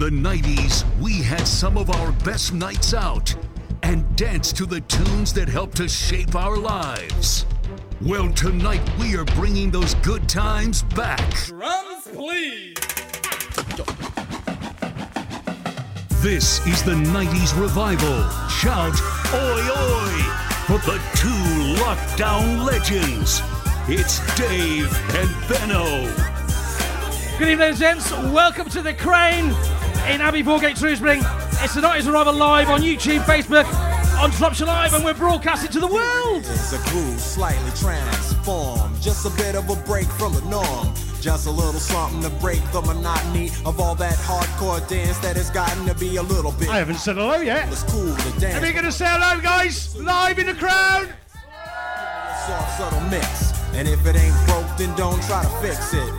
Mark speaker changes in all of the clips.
Speaker 1: The 90s, we had some of our best nights out and danced to the tunes that helped to shape our lives. Well, tonight we are bringing those good times back.
Speaker 2: Drums, please.
Speaker 1: This is the 90s revival. Shout, oi, oi, for the two lockdown legends. It's Dave and Benno.
Speaker 3: Good evening, gents. Welcome to the Crown in Abbey Foregate, Shrewsbury. It's the 90s Revival live on YouTube, Facebook, on Shropshire Live, and we're broadcasting to the world.
Speaker 4: It's a groove slightly transformed, just a bit of a break from the norm. Just a little something to break the monotony of all that hardcore dance that has gotten to be a little bit.
Speaker 5: I haven't said hello yet.
Speaker 4: It's cool to dance.
Speaker 5: Are we going to say hello, guys? Live in the crowd?
Speaker 4: Soft, subtle mix. And if it ain't broke, then don't try to fix it.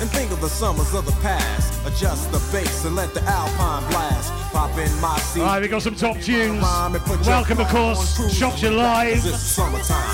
Speaker 4: And think of the summers of the past. Adjust the bass and let the alpine blast. Pop in my seat.
Speaker 5: All right, we got some top tunes.
Speaker 4: Rhyme and put your
Speaker 5: Welcome, of course,
Speaker 4: on cruise
Speaker 5: Shropshire
Speaker 4: control, 'cause
Speaker 5: Live.
Speaker 4: It's summertime.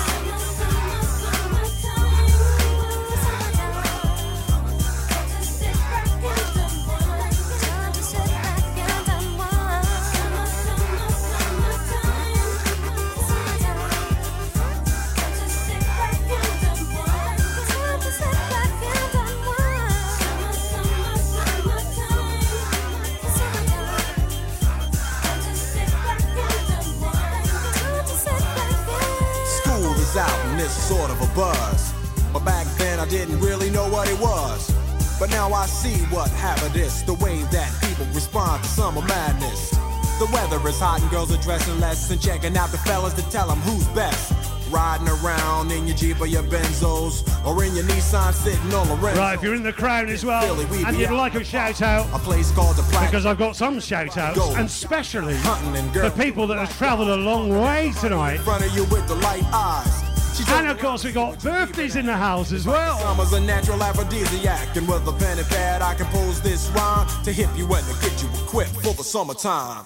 Speaker 4: Girls are dressing less and checking out the fellas to tell them who's best. Riding around in your Jeep or your Benzos or in your Nissan sitting on the.
Speaker 5: Right, if you're in the crowd as well,
Speaker 4: Philly,
Speaker 5: and you'd like a shout out,
Speaker 4: A place called the Platinum.
Speaker 5: because I've got some shout outs, and especially
Speaker 4: Hunting and
Speaker 5: for people that have travelled a long way tonight.
Speaker 4: in front of you with the light eyes.
Speaker 5: And of course, we got birthdays in the house as well.
Speaker 4: Summer's a natural aphrodisiac, and with a pen and pad, I compose this rhyme to hip you and to get you equipped for the summertime.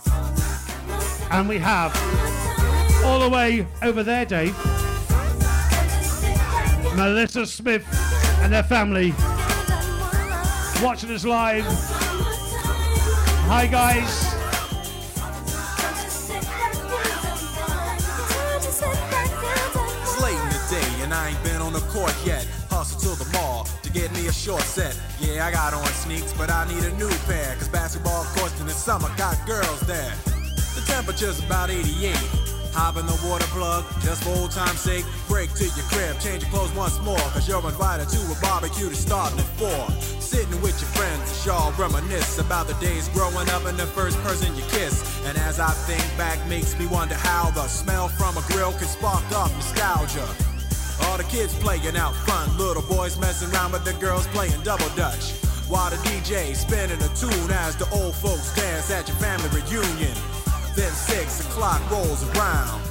Speaker 5: And we have, all the way over there, Dave, Melissa Smith and their family watching us live. Hi, guys.
Speaker 4: It's late in the day, and I ain't been on the court yet. Hustle to the mall to get me a short set. Yeah, I got on sneaks, but I need a new pair. Cause basketball courts in the summer got girls there. Temperature's about 88. Hop in the water plug, just for old time's sake. Break to your crib, change your clothes once more. Cause you're invited to a barbecue to starting at 4. Sitting with your friends, y'all reminisce about the days growing up and the first person you kiss. And as I think back, makes me wonder how the smell from a grill can spark off nostalgia. All the kids playing out front, little boys messing around with the girls playing double dutch. While the DJ spinning a tune as the old folks dance at your family reunion. Then six o'clock rolls around.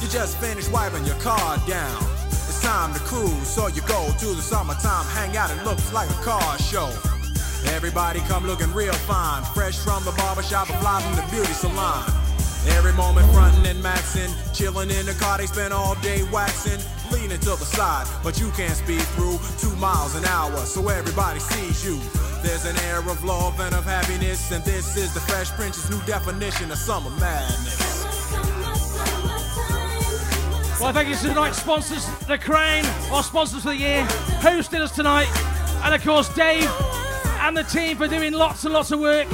Speaker 4: You just finished wiping your car down. It's time to cruise, so you go to the summertime hangout. It looks like a car show. Everybody come looking real fine, fresh from the barbershop fly from the beauty salon. Every moment frontin' and maxin', chillin' in the car, they spend all day waxin', leaning to the side, but you can't speed through two miles an hour, so everybody sees you. There's an air of love and of happiness, and this is the Fresh Prince's new definition of summer madness.
Speaker 3: Well, thank you to tonight's sponsors, The Crown, our sponsors for the year, hosting us tonight, and of course, Dave and the team for doing lots and lots of work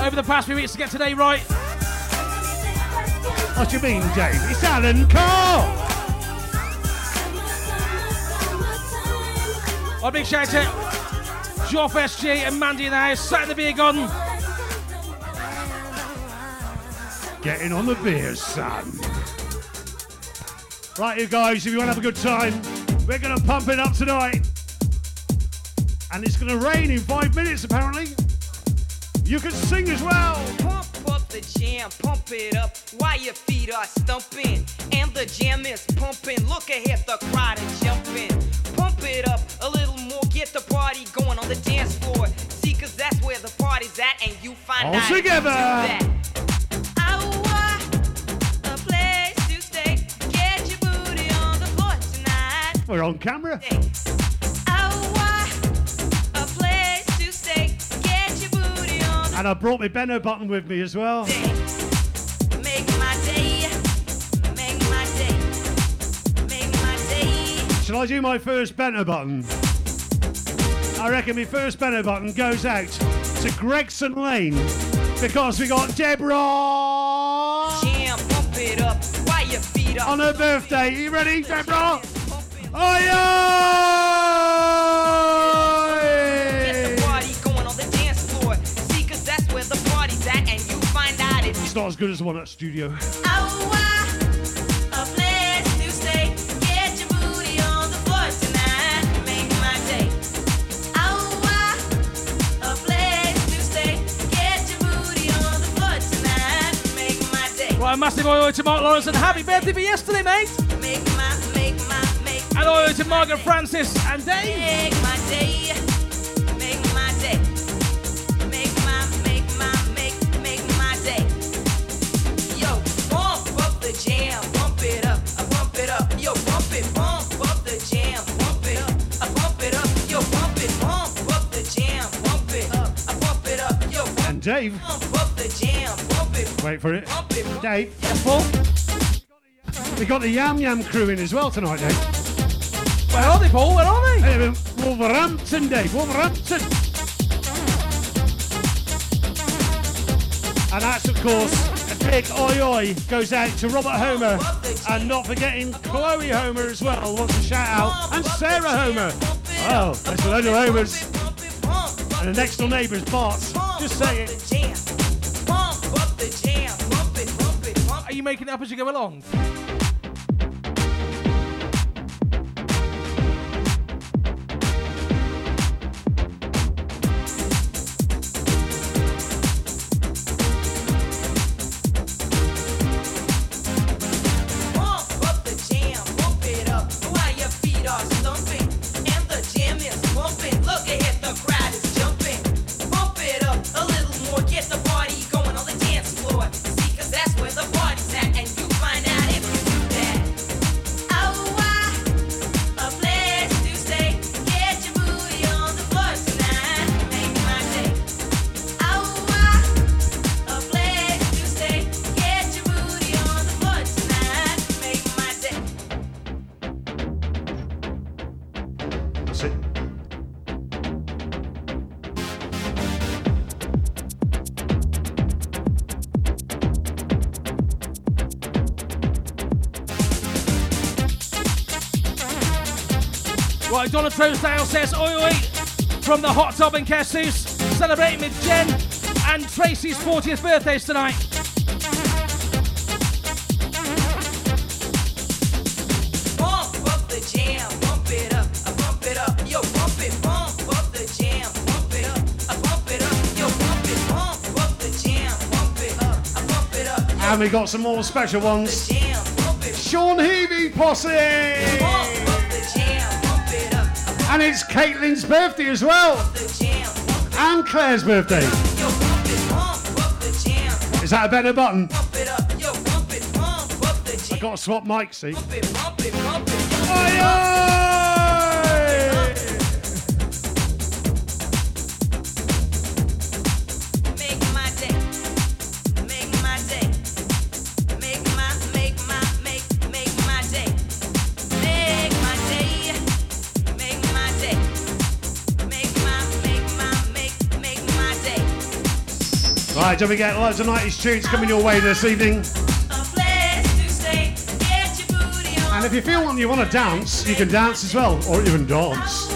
Speaker 3: over the past few weeks to get today right.
Speaker 5: What do you mean, Dave? It's Alan Carr.
Speaker 3: A big shout out, Joff SG and Mandy in the house, sat in the beer garden.
Speaker 5: Getting on the beer, son. Right, you guys, if you want to have a good time, we're going to pump it up tonight. And it's going to rain in five minutes, apparently. You can sing as well.
Speaker 6: The jam, pump it up while your feet are stumping. And the jam is pumping. Look ahead, the crowd is jumping. Pump it up a little more, get the party going on the dance floor. See, cause that's where the party's at, and you find
Speaker 5: All
Speaker 6: out. if you do
Speaker 5: together.
Speaker 6: that. Ow, a place to
Speaker 5: And I brought my Benno button with me as well.
Speaker 6: Make my day. Make my day. Make my day.
Speaker 5: Shall I do my first Benno button? I reckon my first Benno button goes out to Gregson Lane because we got Deborah
Speaker 6: Jam, pump it up. Why your feet up?
Speaker 5: on her birthday. You ready, Deborah? Oi,
Speaker 6: Get
Speaker 5: not as good as the one at the studio.
Speaker 6: A place to stay. Get your booty on the floor tonight. Make my day. A place to stay. Get your booty on the floor tonight. Make my day.
Speaker 3: Right, a massive oil to Mark Lawrence and happy birthday for yesterday, mate.
Speaker 6: Make my, make my, make
Speaker 3: And oil to Margaret Francis and Dave.
Speaker 6: The jam, pump it up, I pump it up. Yo, pump it, pump up the jam, pump it up, I pump it up. Yo, pump it, pump up the jam, pump it up, I pump it up. Yo, pump,
Speaker 5: And Dave,
Speaker 6: pump up the jam, pump it,
Speaker 5: wait for it.
Speaker 6: pump it, pump
Speaker 5: Dave,
Speaker 3: Full.
Speaker 5: we got the Yam Yam crew in as well tonight, Dave.
Speaker 3: Where are they, Paul? Where are they?
Speaker 5: Hey, um, Wolverhampton, Dave, Wolverhampton. And that's, of course, a big oi oi goes out to Robert Homer. And not forgetting Chloe Homer as well, wants a shout out. And Sarah Homer. Oh, there's a load of Homers.
Speaker 6: pump it, pump up
Speaker 5: And the next door neighbour's Bart. Just saying.
Speaker 6: the jam, pump up the jam, pump it, pump
Speaker 3: Are you making it up as you go along? Trousdale says, oi, oi, from the Hot Tub in Kessus, celebrating with Jen and Tracy's 40th birthdays tonight.
Speaker 6: Pump up the jam, pump it up, I pump it up, yo, pump it, pump up the jam, pump it up, I pump it up, yo, pump it, pump up the jam, pump it up, I pump it up, yo,
Speaker 5: And we got some more special ones.
Speaker 6: jam, pump it,
Speaker 5: Sean Heavey Posse! And it's Caitlin's birthday as well.
Speaker 6: the jam, pump it
Speaker 5: And Claire's birthday.
Speaker 6: up, yo, pump it, pump up the jam,
Speaker 5: Is that a better button?
Speaker 6: up, yo, pump it, pump
Speaker 5: Right, don't forget loads of 90s tunes coming your way this evening. And if you feel like you want to dance, you can dance as well, or even dance.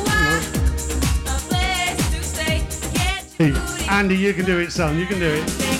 Speaker 5: You know. Andy, you can do it, son. You can do it.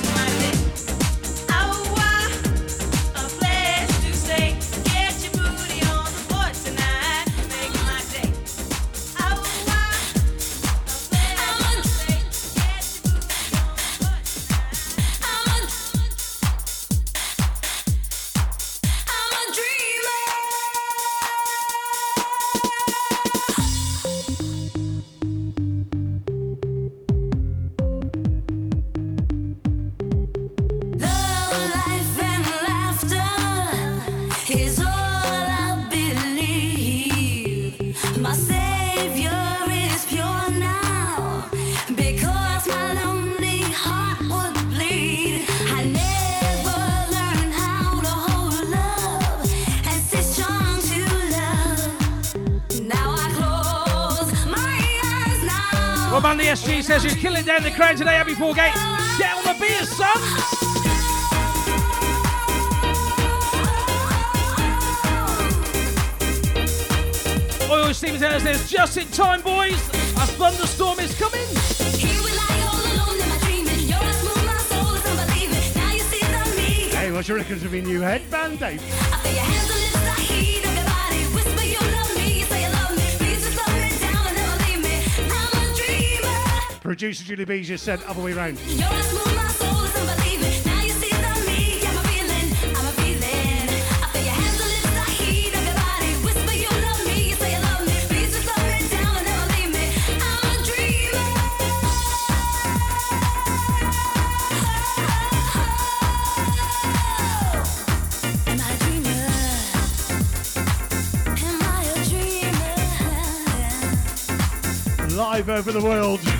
Speaker 3: Says you're down the crowd today, Abbey Foregates. Get on the beers, son! Oil Steven says just in time, boys. A thunderstorm is coming.
Speaker 7: Hey, what's your reckons of your new headband, Dave? Producer Julie B just said other way round. Live over the world.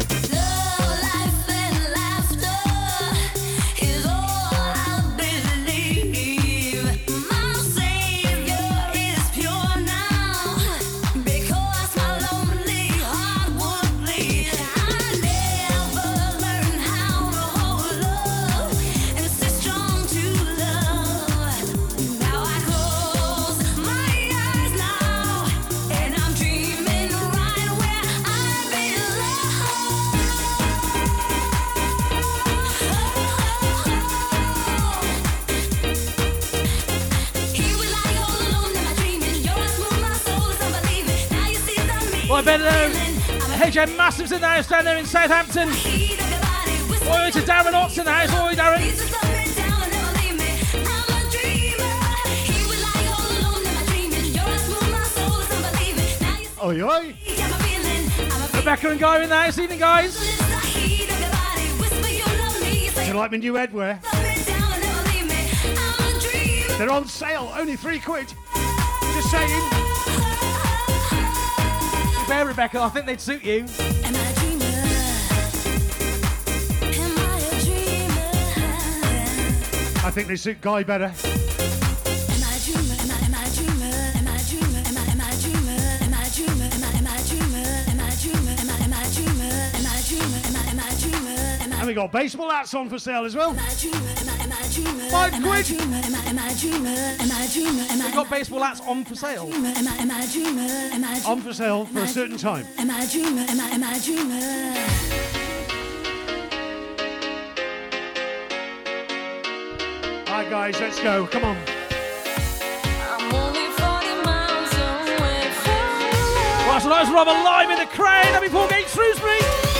Speaker 3: HM Massives in the house down there in Southampton. Oi to Darren Otts in the house. Oi, Darren.
Speaker 7: Oi, oi.
Speaker 3: Rebecca and Guy in the house. Evening, guys.
Speaker 7: Do you like my new headwear? They're on sale, only three quid. Just saying.
Speaker 3: Fair, Rebecca. I think they'd suit you.
Speaker 7: I think they suit Guy better. And we got baseball hats on for sale as well. Five quid.
Speaker 3: We've got baseball hats on for sale.
Speaker 7: On for sale for a certain time.
Speaker 5: Am I a dreamer? Am I, am I a dreamer?
Speaker 7: All right, guys, let's go. Come on.
Speaker 3: Right, so that's Robert live in the crowd. Abbey Foregates, Shrewsbury.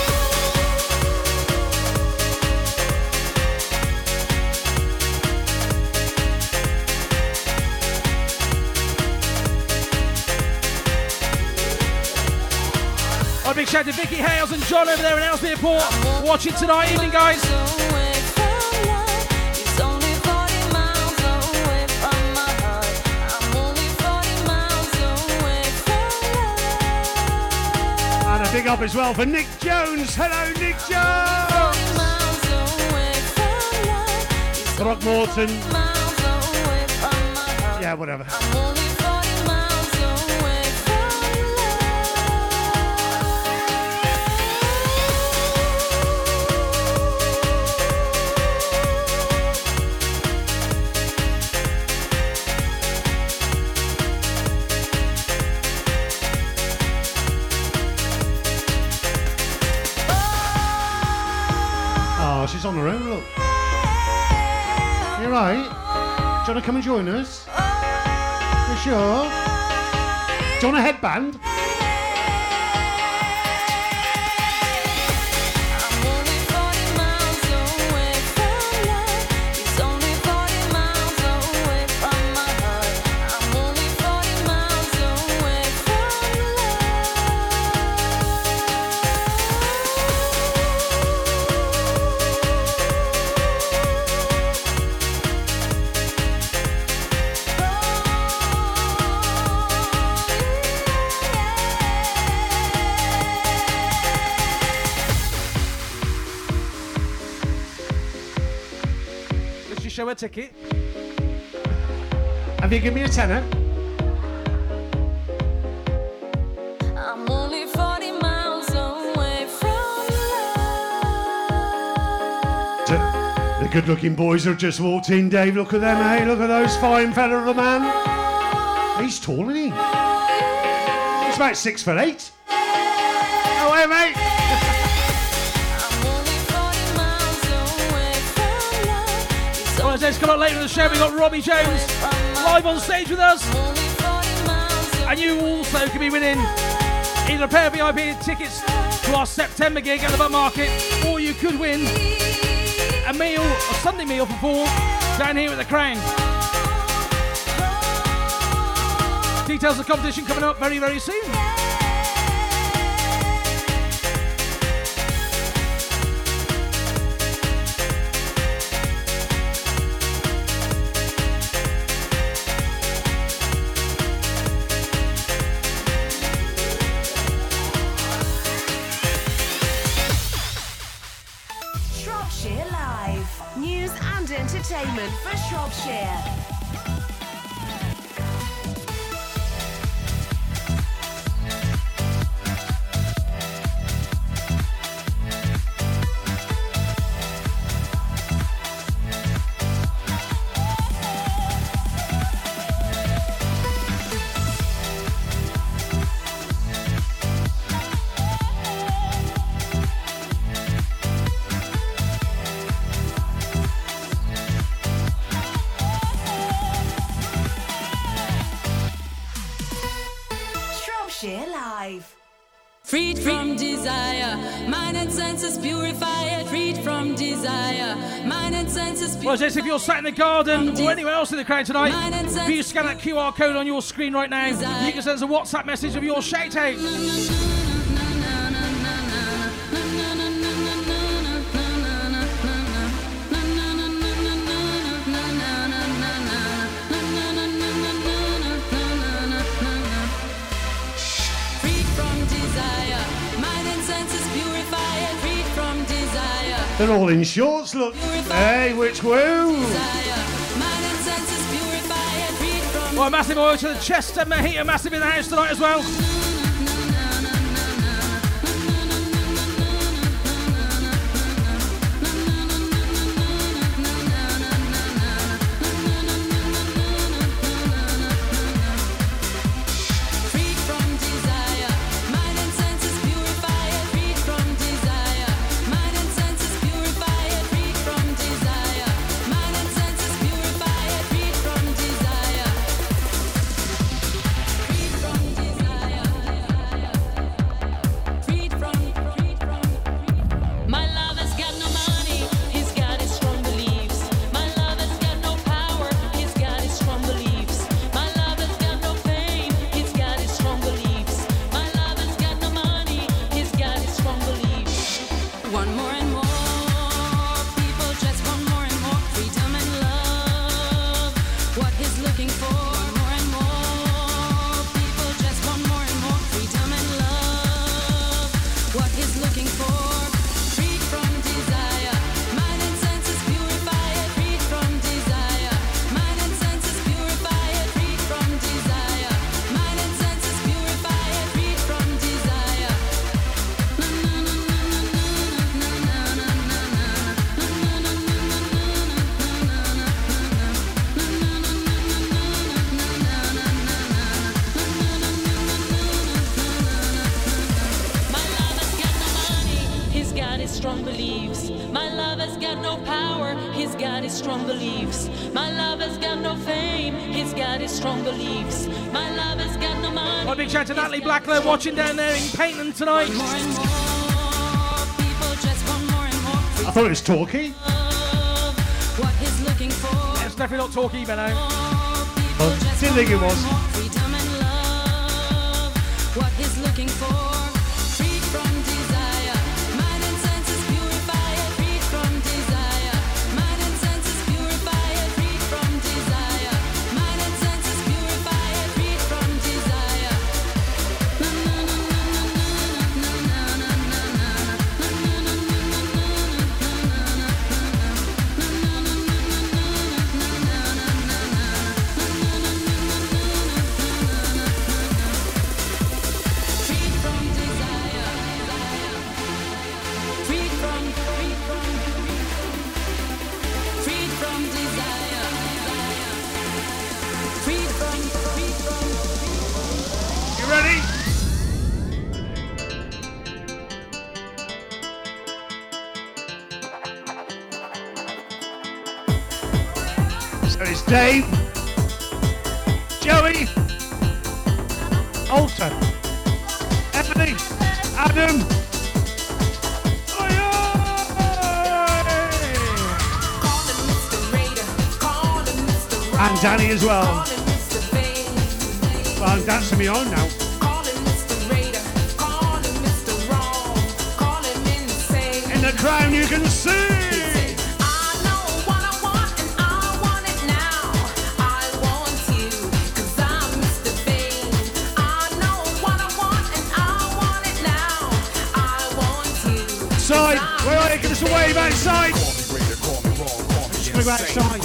Speaker 3: Shout to Vicky Hales and John over there in Ellesmere watching tonight. Evening, guys.
Speaker 7: And a big up as well for Nick Jones. Hello, Nick Jones. Throckmorton. Yeah, whatever. She's on her own, look. You right? Do you want to come and join us? You sure? Do you want a headband?
Speaker 3: ticket.
Speaker 7: Have you given me a tenner?
Speaker 5: The good looking boys have just walked in, Dave. Look at them, hey, look at those fine fella of a man. He's tall, isn't he? He's about six foot eight.
Speaker 7: Later in the show, we've got Robbie Jones live on stage with us. And you also could be winning either a pair of VIP tickets to our September gig at the Butt Market, or you could win a meal, a Sunday meal for four, down here at the Crown. Details of the competition coming up very, very soon.
Speaker 3: Freed from desire, mind and senses purified. Freed from desire, mind and senses
Speaker 7: Well,
Speaker 3: purified.
Speaker 7: as if you're sat in the garden or anywhere else in the crowd tonight, if you scan that QR code on your screen right now, you can send us a WhatsApp message of your shout out.
Speaker 5: They're all in shorts, look. Hey, which woo?
Speaker 7: Well, massive oil to the Chester Mahita, massive in the house tonight as well. watching down there in Paignton tonight.
Speaker 3: More more, more
Speaker 5: I thought it was
Speaker 3: Torquay. Yeah,
Speaker 7: it's definitely not Torquay, Benno.
Speaker 3: I
Speaker 5: didn't think it was.
Speaker 8: As well. Well, I'm dancing me on now. In the crown you can see. Side, where are you? Give us a wave outside. Just go outside.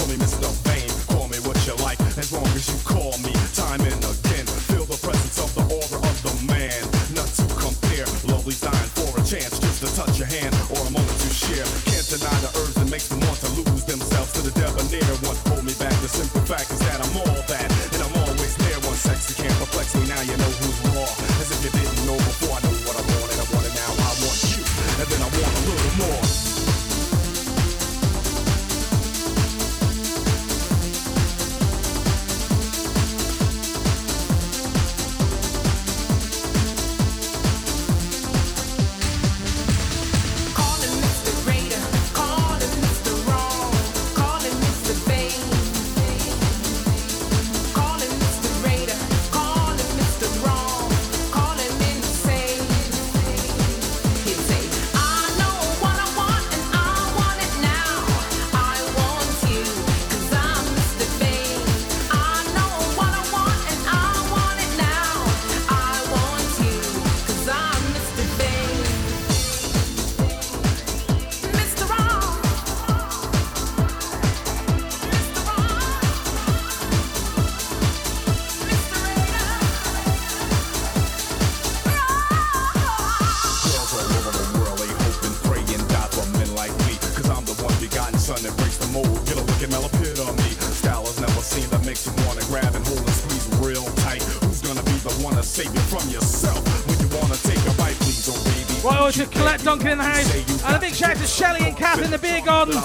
Speaker 3: In the house. And a big shout out to Shelley and Kath in the beer garden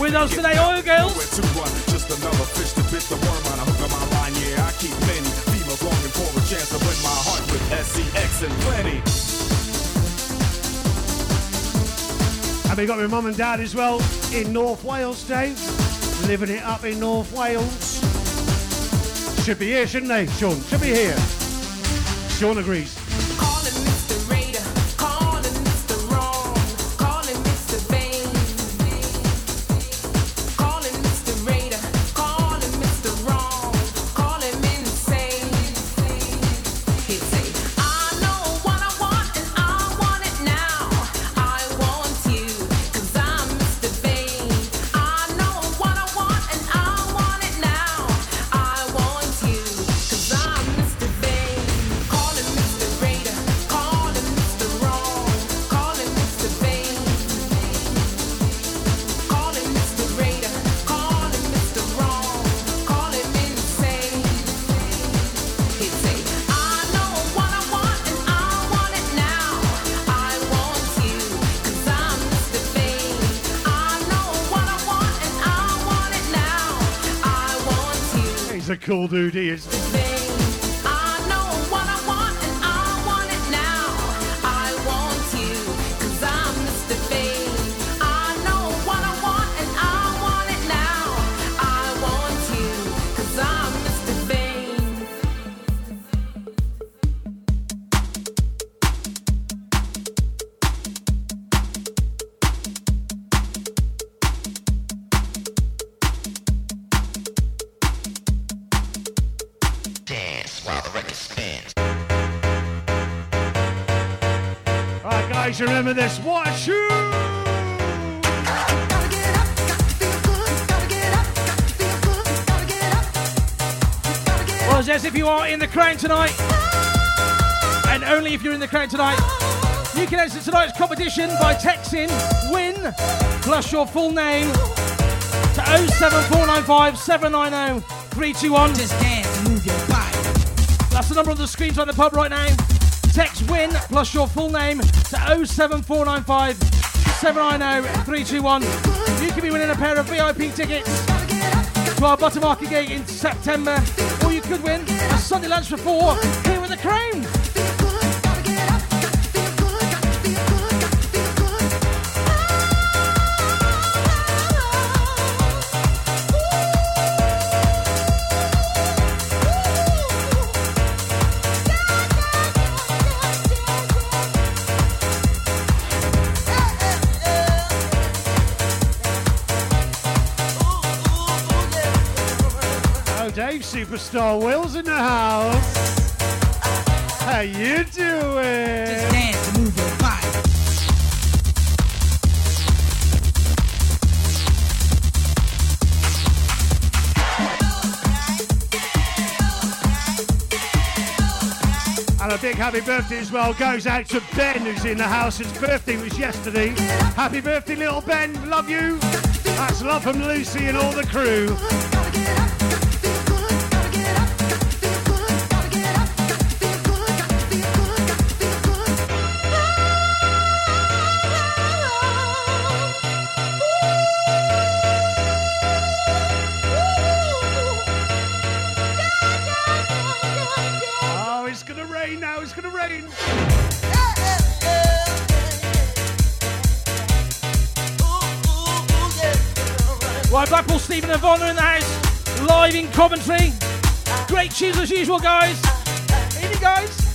Speaker 3: with us today. Oil girls.
Speaker 9: Where to run? Just another fish to bit the worm on a hook of my line. Yeah, I keep many females longing for a chance to win my heart with SCX and plenty.
Speaker 8: And we got my mum and dad as well in North Wales, Dave. Living it up in North Wales. Should be here, shouldn't they, Sean? Should be here. Sean agrees. Dude, he is.
Speaker 3: Tonight, and only if you're in the crowd tonight, you can enter tonight's competition by texting WIN plus your full name to 07495 790 321. Just dance and move your body. That's the number on the screen on the pub right now. Text WIN plus your full name to 07495 790 321. You could be winning a pair of VIP tickets to our Buttermarket Gate in September, or you could win a Sunday lunch for four here with the Crown.
Speaker 5: Superstar Will's in the house. How you doing? Just
Speaker 10: dance and move your body.
Speaker 5: And a big happy birthday as well goes out to Ben, who's in the house. His birthday was yesterday. Happy birthday, little Ben. Love you. That's love from Lucy and all the crew.
Speaker 3: Stephen and in the house, live in Coventry. Great tunes as usual, guys. In you guys.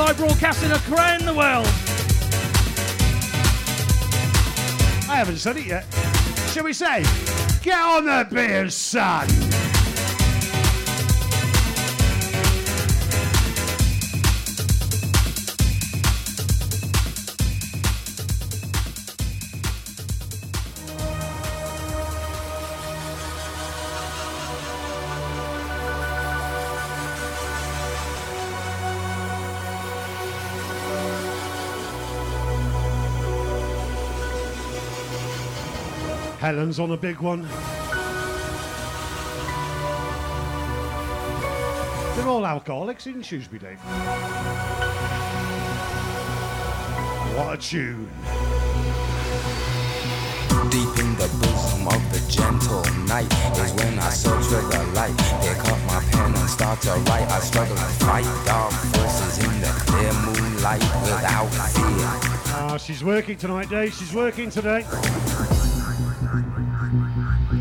Speaker 3: Live broadcasting around the world.
Speaker 5: I haven't said it yet. Shall we say, get on the beers, son? Helen's on a big one. They're all alcoholics in Shrewsbury, Dave. What a tune.
Speaker 11: Deep in the bosom of the gentle night is when I search for the light. Pick up my pen and start to write. I struggle to fight dark forces in the clear moonlight without fear.
Speaker 5: Ah, she's working tonight, Dave. She's working today.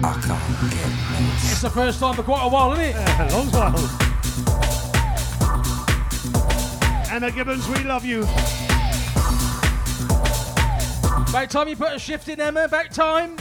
Speaker 3: It's the first time for quite a while, isn't it?
Speaker 5: Yeah, a long while. Emma Gibbons, we love you.
Speaker 3: About time you put a shift in, Emma. About time.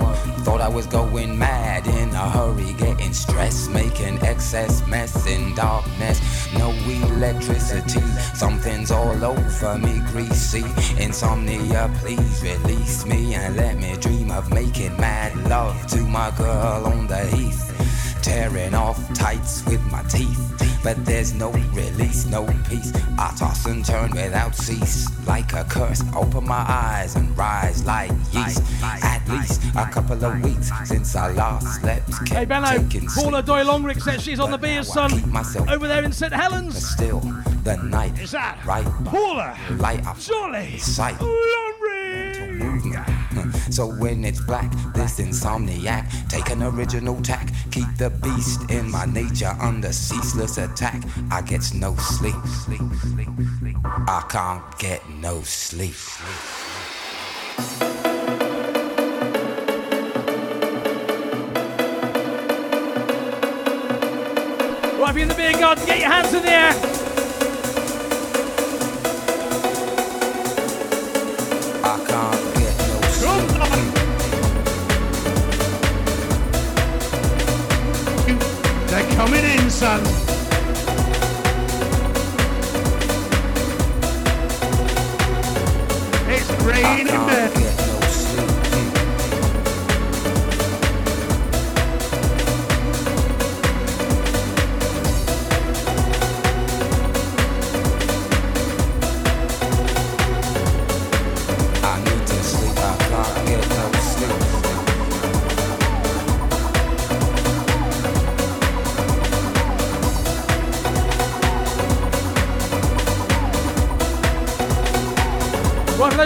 Speaker 11: Worry. Thought I was going mad in a hurry, getting stressed, making excess mess in darkness. No electricity, something's all over me, greasy. Insomnia, please release me and let me dream of making mad love to my girl on the heath. Tearing off tights with my teeth. But there's no release, no peace. I toss and turn without cease. Like a curse, open my eyes and rise like yeast. At least a couple of weeks since I last slept.
Speaker 3: Hey, Benno. Paula Doyle Longrich says she's on the beers, son. Over there in St Helens.
Speaker 11: still the night
Speaker 5: is that
Speaker 11: right
Speaker 5: Paula
Speaker 11: light up
Speaker 5: Jolly
Speaker 11: sight movement so when it's black this insomniac take an original tack. Keep the beast in my nature under ceaseless attack. I get no sleep. I can't get no sleep.
Speaker 3: Right, if in the beer garden, get your hands in the air.
Speaker 5: Son. It's raining
Speaker 11: ah,
Speaker 3: ah. men.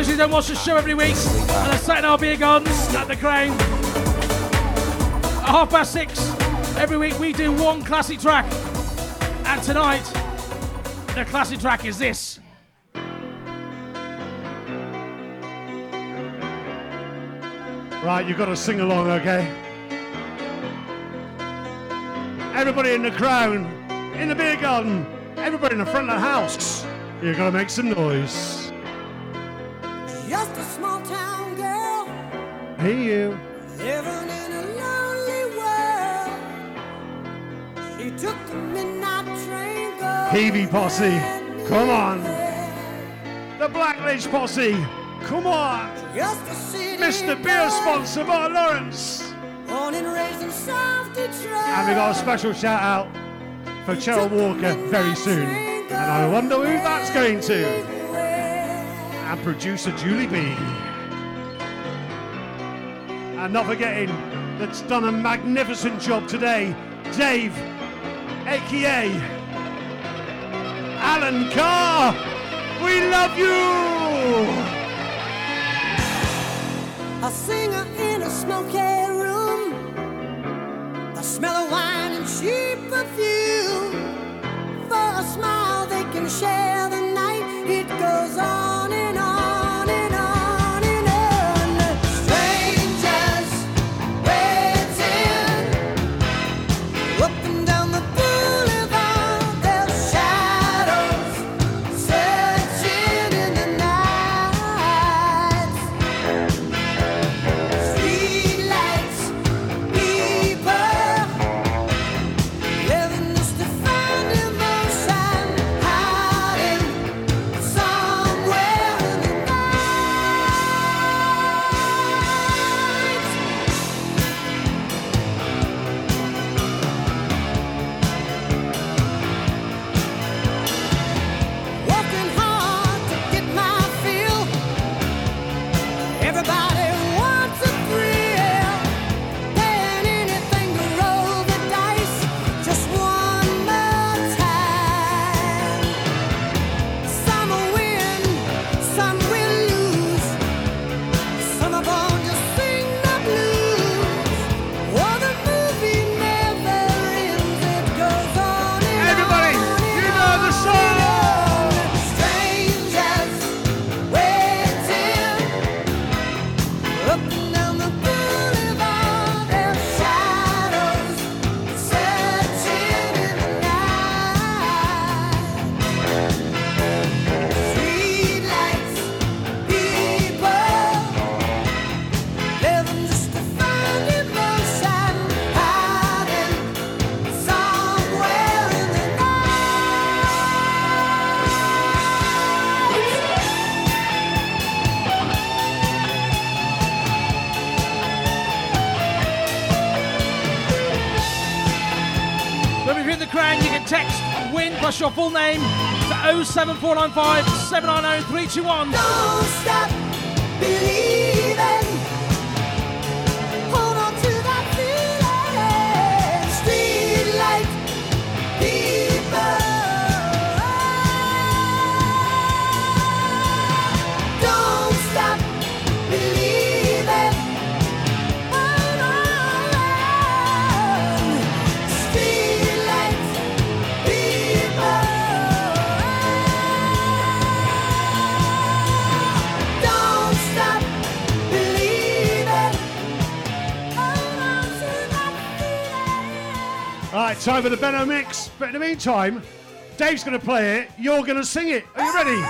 Speaker 3: Those who don't watch the show every week, and a Saturday I'll be Gardens at the Crown. At half past six, every week we do one classic track. And tonight, the classic track is this.
Speaker 5: Right, you've got to sing along, okay? Everybody in the crown, in the beer garden, everybody in the front of the house, you've got to make some noise. Hey, you.
Speaker 10: living in a lonely world. She took the midnight train
Speaker 5: Peavy Posse, come on. The Blackledge Posse, come on.
Speaker 10: Just a city
Speaker 5: Mr. Beer sponsor, Mark Lawrence.
Speaker 10: born and raised in South Detroit.
Speaker 5: And we got a special shout out for Cheryl Walker very soon. And I wonder who that's going to. And producer Julie B. And not forgetting that's done a magnificent job today, Dave, aka Alan Carr. We love you.
Speaker 10: A singer in a smoky room. Smell of wine and cheap perfume. For a smile, they can share the
Speaker 3: 07495 790 321.
Speaker 10: Don't stop
Speaker 5: time for the Benno mix. But in the meantime, Dave's going to play it. You're going to sing it. Are you ready?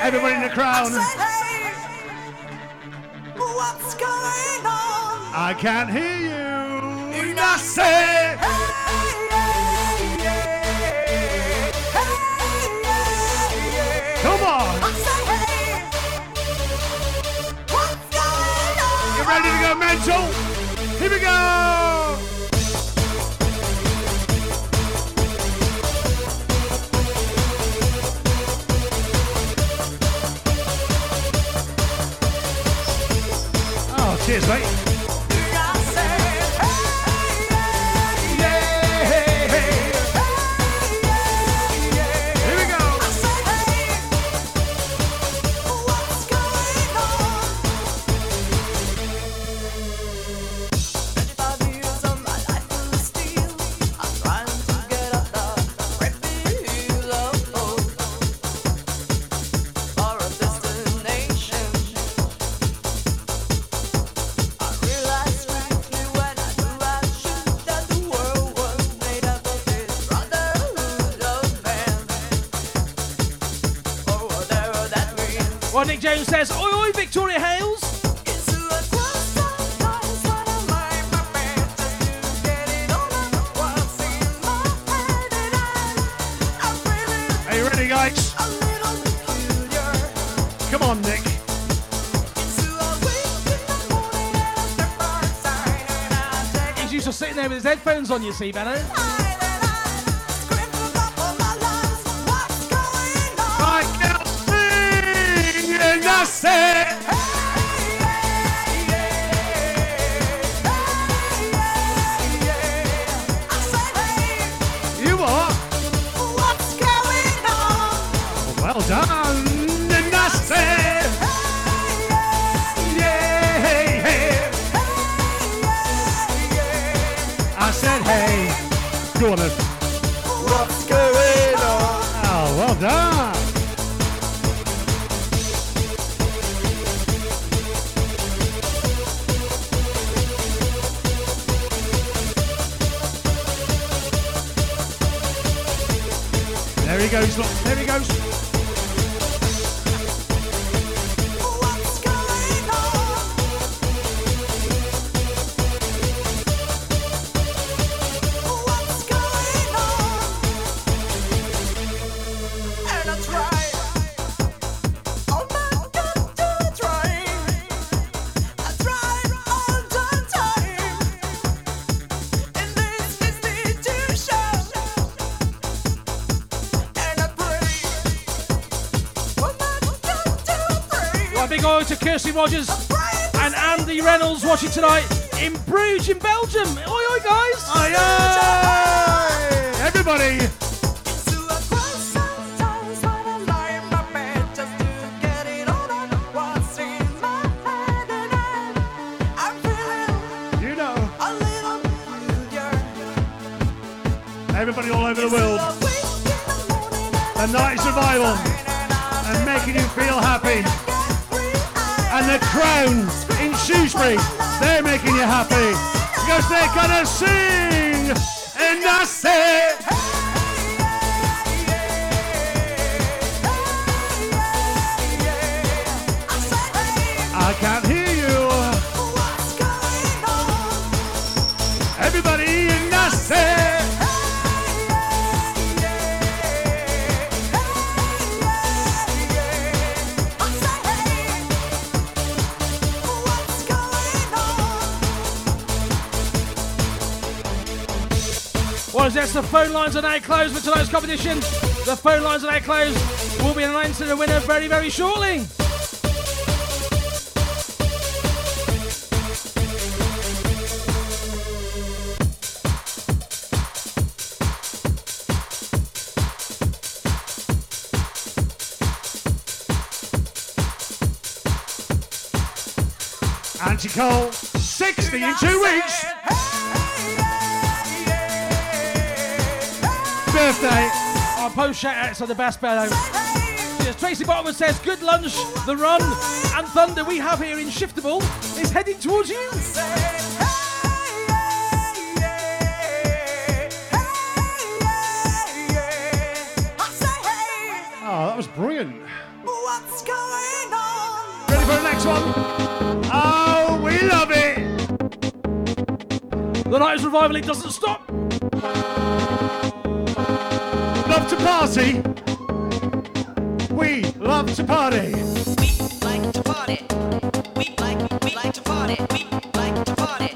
Speaker 5: Everybody in the crown.
Speaker 10: What's going on?
Speaker 5: I can't hear you. And Mental? Here we go.
Speaker 3: Well, Nick James says, Oi, oi, Victoria Hales.
Speaker 5: Are you ready, guys? Come on, Nick.
Speaker 3: He's used to sitting there with his headphones on, you see, Benno.
Speaker 5: Done,
Speaker 3: Rogers and Andy Reynolds watching tonight in Bruges in Belgium. Oi, oi, guys.
Speaker 5: Aye, aye. Everybody. Crown in Shrewsbury, they're making you happy because they're gonna sing.
Speaker 3: That's the phone lines are now closed for tonight's competition. The phone lines are now closed. We'll be announcing the winner very, very shortly.
Speaker 5: Auntie Cole, 60 in two weeks. birthday.
Speaker 3: Our post shout outs on the best, Bellow. Tracy Bottoman says, Good lunch, the run, and thunder we have here in Shifnal is heading towards you.
Speaker 5: Oh, that was brilliant.
Speaker 10: What's going on?
Speaker 5: Ready for the next one? Oh, we love it!
Speaker 3: The night is revival, it doesn't stop
Speaker 5: party. We love to party.
Speaker 7: We like to party. We like, we like to party. We like to party.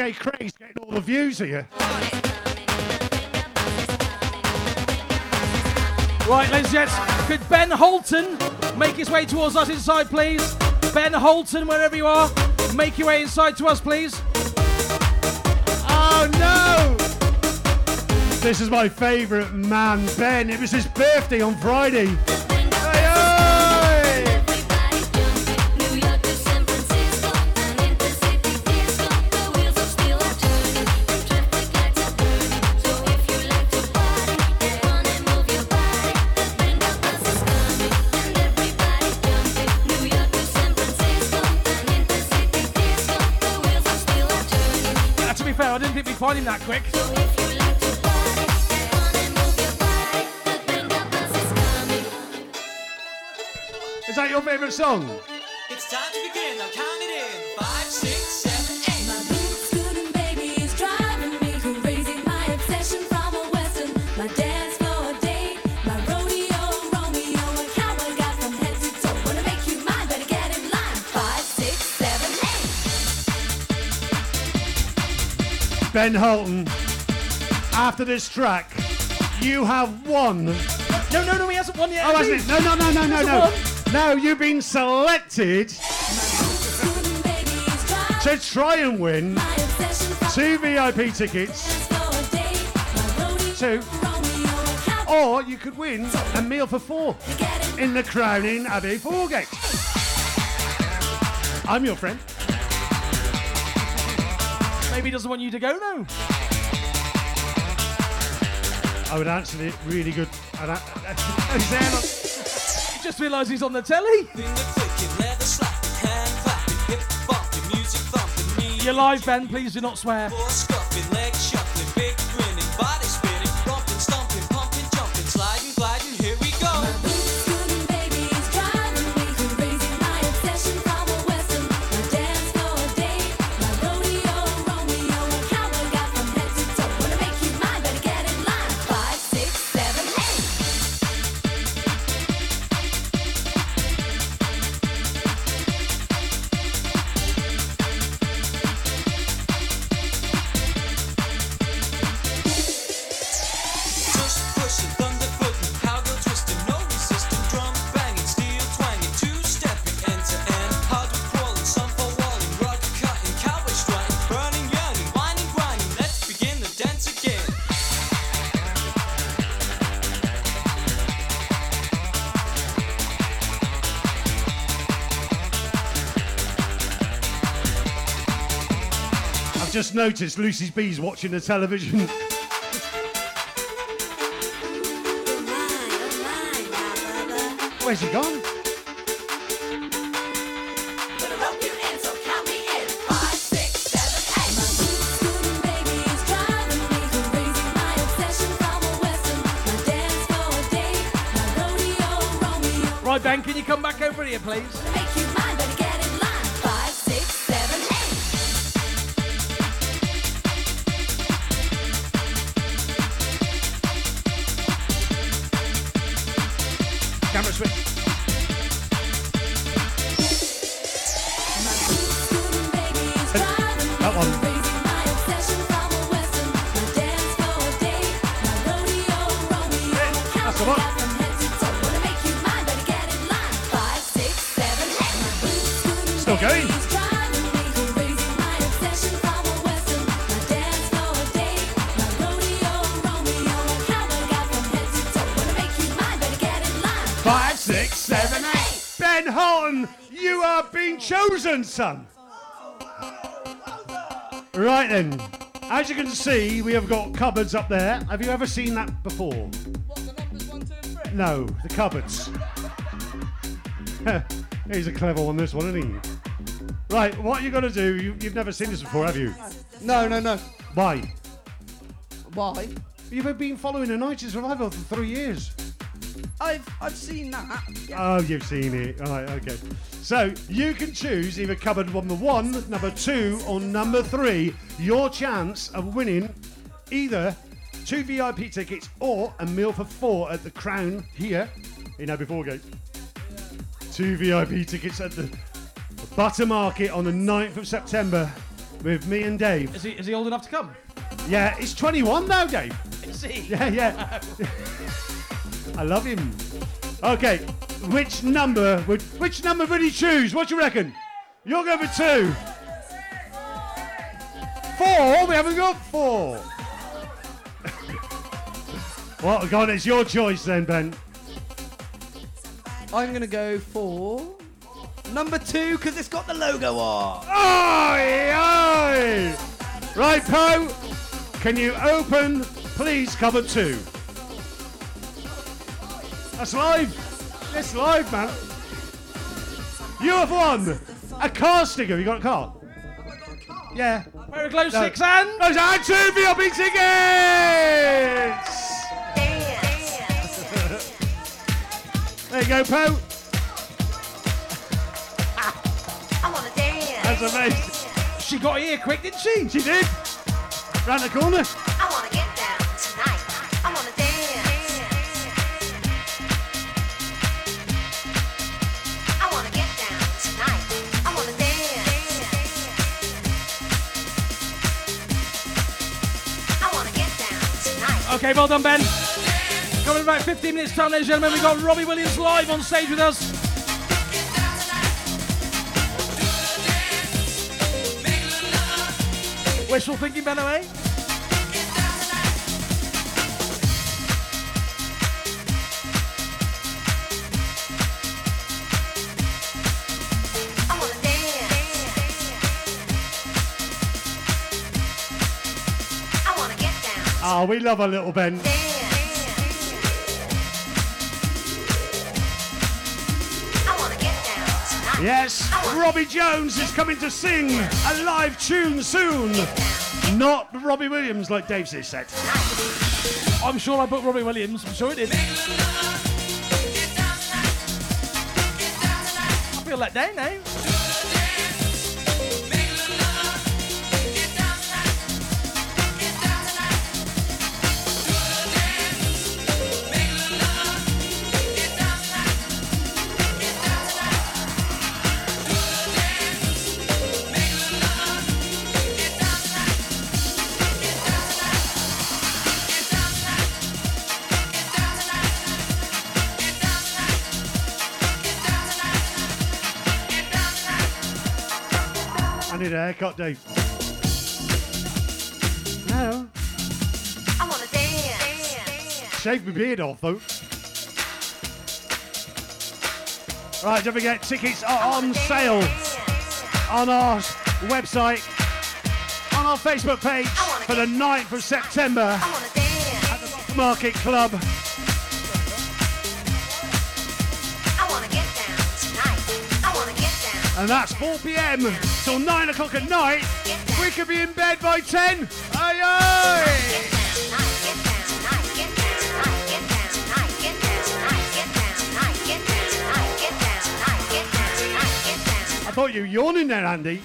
Speaker 5: Craig's getting all the views here.
Speaker 3: Right, ladies and gents, could Ben Holton make his way towards us inside, please? Ben Holton, wherever you are, make your way inside to us, please.
Speaker 5: Oh no! This is my favourite man, Ben. It was his birthday on Friday.
Speaker 3: clean that quick.
Speaker 5: Is that your favourite song? Ben Holton, after this track, you have won.
Speaker 3: No, no, no, he hasn't won yet.
Speaker 5: Oh, hasn't
Speaker 3: he?
Speaker 5: No, no, no, no, no, no. No, you've been selected to try and win two VIP tickets. Two. Or you could win a meal for four in the Crowning Abbey Foregate. I'm your friend.
Speaker 3: Maybe he doesn't want you to go now.
Speaker 5: I would answer it really good. And I,
Speaker 3: I, just realise he's on the telly. You're live, Ben. Please do not swear.
Speaker 5: Noticed Lucy's bees watching the television. Where's he gone? Son. Right then. As you can see, we have got cupboards up there. Have you ever seen that before? No, the cupboards. He's a clever one, this one, isn't he? Right, what you got to do? You, you've never seen this before, have you?
Speaker 12: No, no, no.
Speaker 5: Why?
Speaker 12: Why?
Speaker 5: You've been following the 90s revival for three years.
Speaker 12: I've I've seen that.
Speaker 5: Oh, you've seen it. All right, okay. So you can choose either cupboard number one, number two, or number three. Your chance of winning either two VIP tickets or a meal for four at the Crown here in Abbey Foregate. Two VIP tickets at the Butter Market on the 9th of September with me and Dave.
Speaker 3: Is he, is he old enough to come?
Speaker 5: Yeah, he's 21 now, Dave.
Speaker 3: Is he?
Speaker 5: Yeah, yeah. I love him. Okay, which number would which number would he choose? What do you reckon? You're going for two. Four? We haven't got four. well, God, it's your choice then, Ben.
Speaker 12: I'm gonna go for number two because it's got the logo on.
Speaker 5: Oi, oi! Right, Poe, can you open, please, cupboard two? That's live. It's live, man. You have won a car sticker. You got a car? Yeah.
Speaker 3: Very close,
Speaker 5: No.
Speaker 3: six and.
Speaker 5: Those are two VIP tickets. there you go, Poe. Ah, I want to dance. That's amazing.
Speaker 3: She got here quick, didn't she?
Speaker 5: She did. Round the corner.
Speaker 3: Okay, well done, Ben. Coming in about 15 minutes time, ladies and gentlemen, we've got Robbie Williams live on stage with us. Wishful thinking, Ben, away?
Speaker 5: Oh, we love a little Ben. Yes, Robbie Jones is coming to sing a live tune soon. Not Robbie Williams like Dave said.
Speaker 3: I'm sure I booked Robbie Williams. I'm sure it did. I feel let down now.
Speaker 5: need a haircut, Dave. No. I want to dance. dance. Shave my beard off, though. Right, don't forget, tickets are on sale on our website,
Speaker 6: on our Facebook page for the 9th of September at the Market Club. and that's 4 pm till 9 o'clock at night. We could be in bed by 10. Aye, aye. I thought you were yawning there, Andy.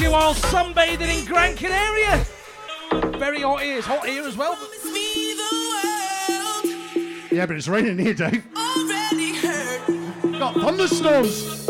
Speaker 13: you
Speaker 3: while sunbathing in Gran Canaria. Very hot here. It's hot here as well.
Speaker 6: Yeah, but it's raining here, Dave. Got thunderstorms.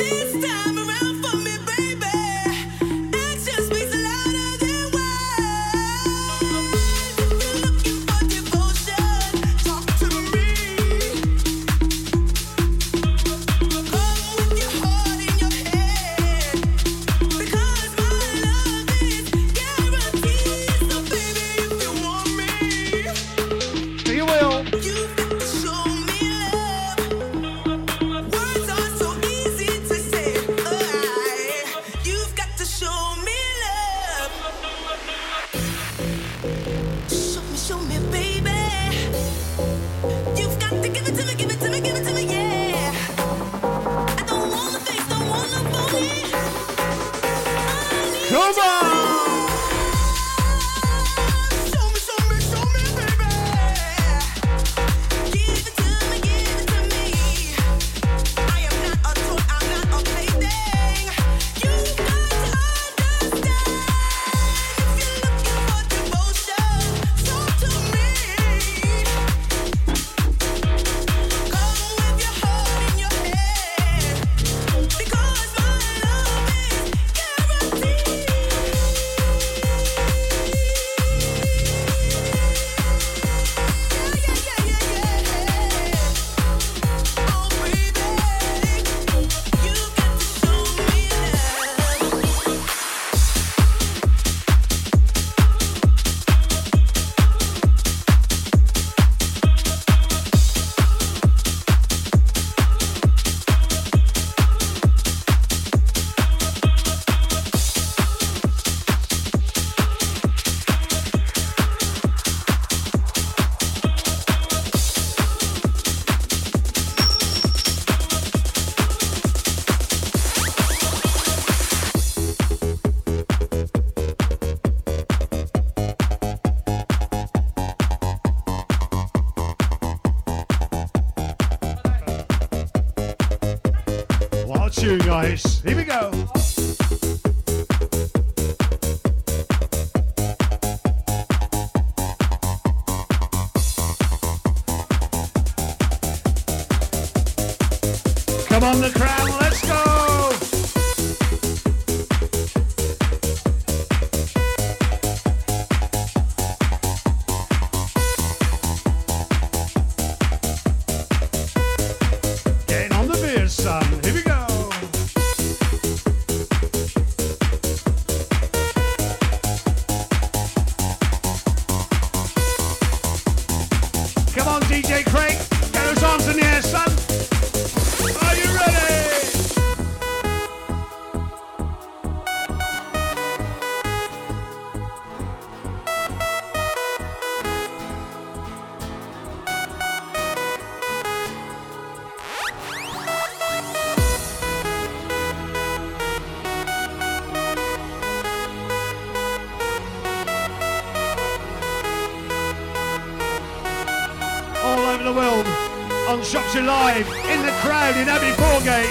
Speaker 5: Shropshire Live, in the Crown in Abbey Foregate,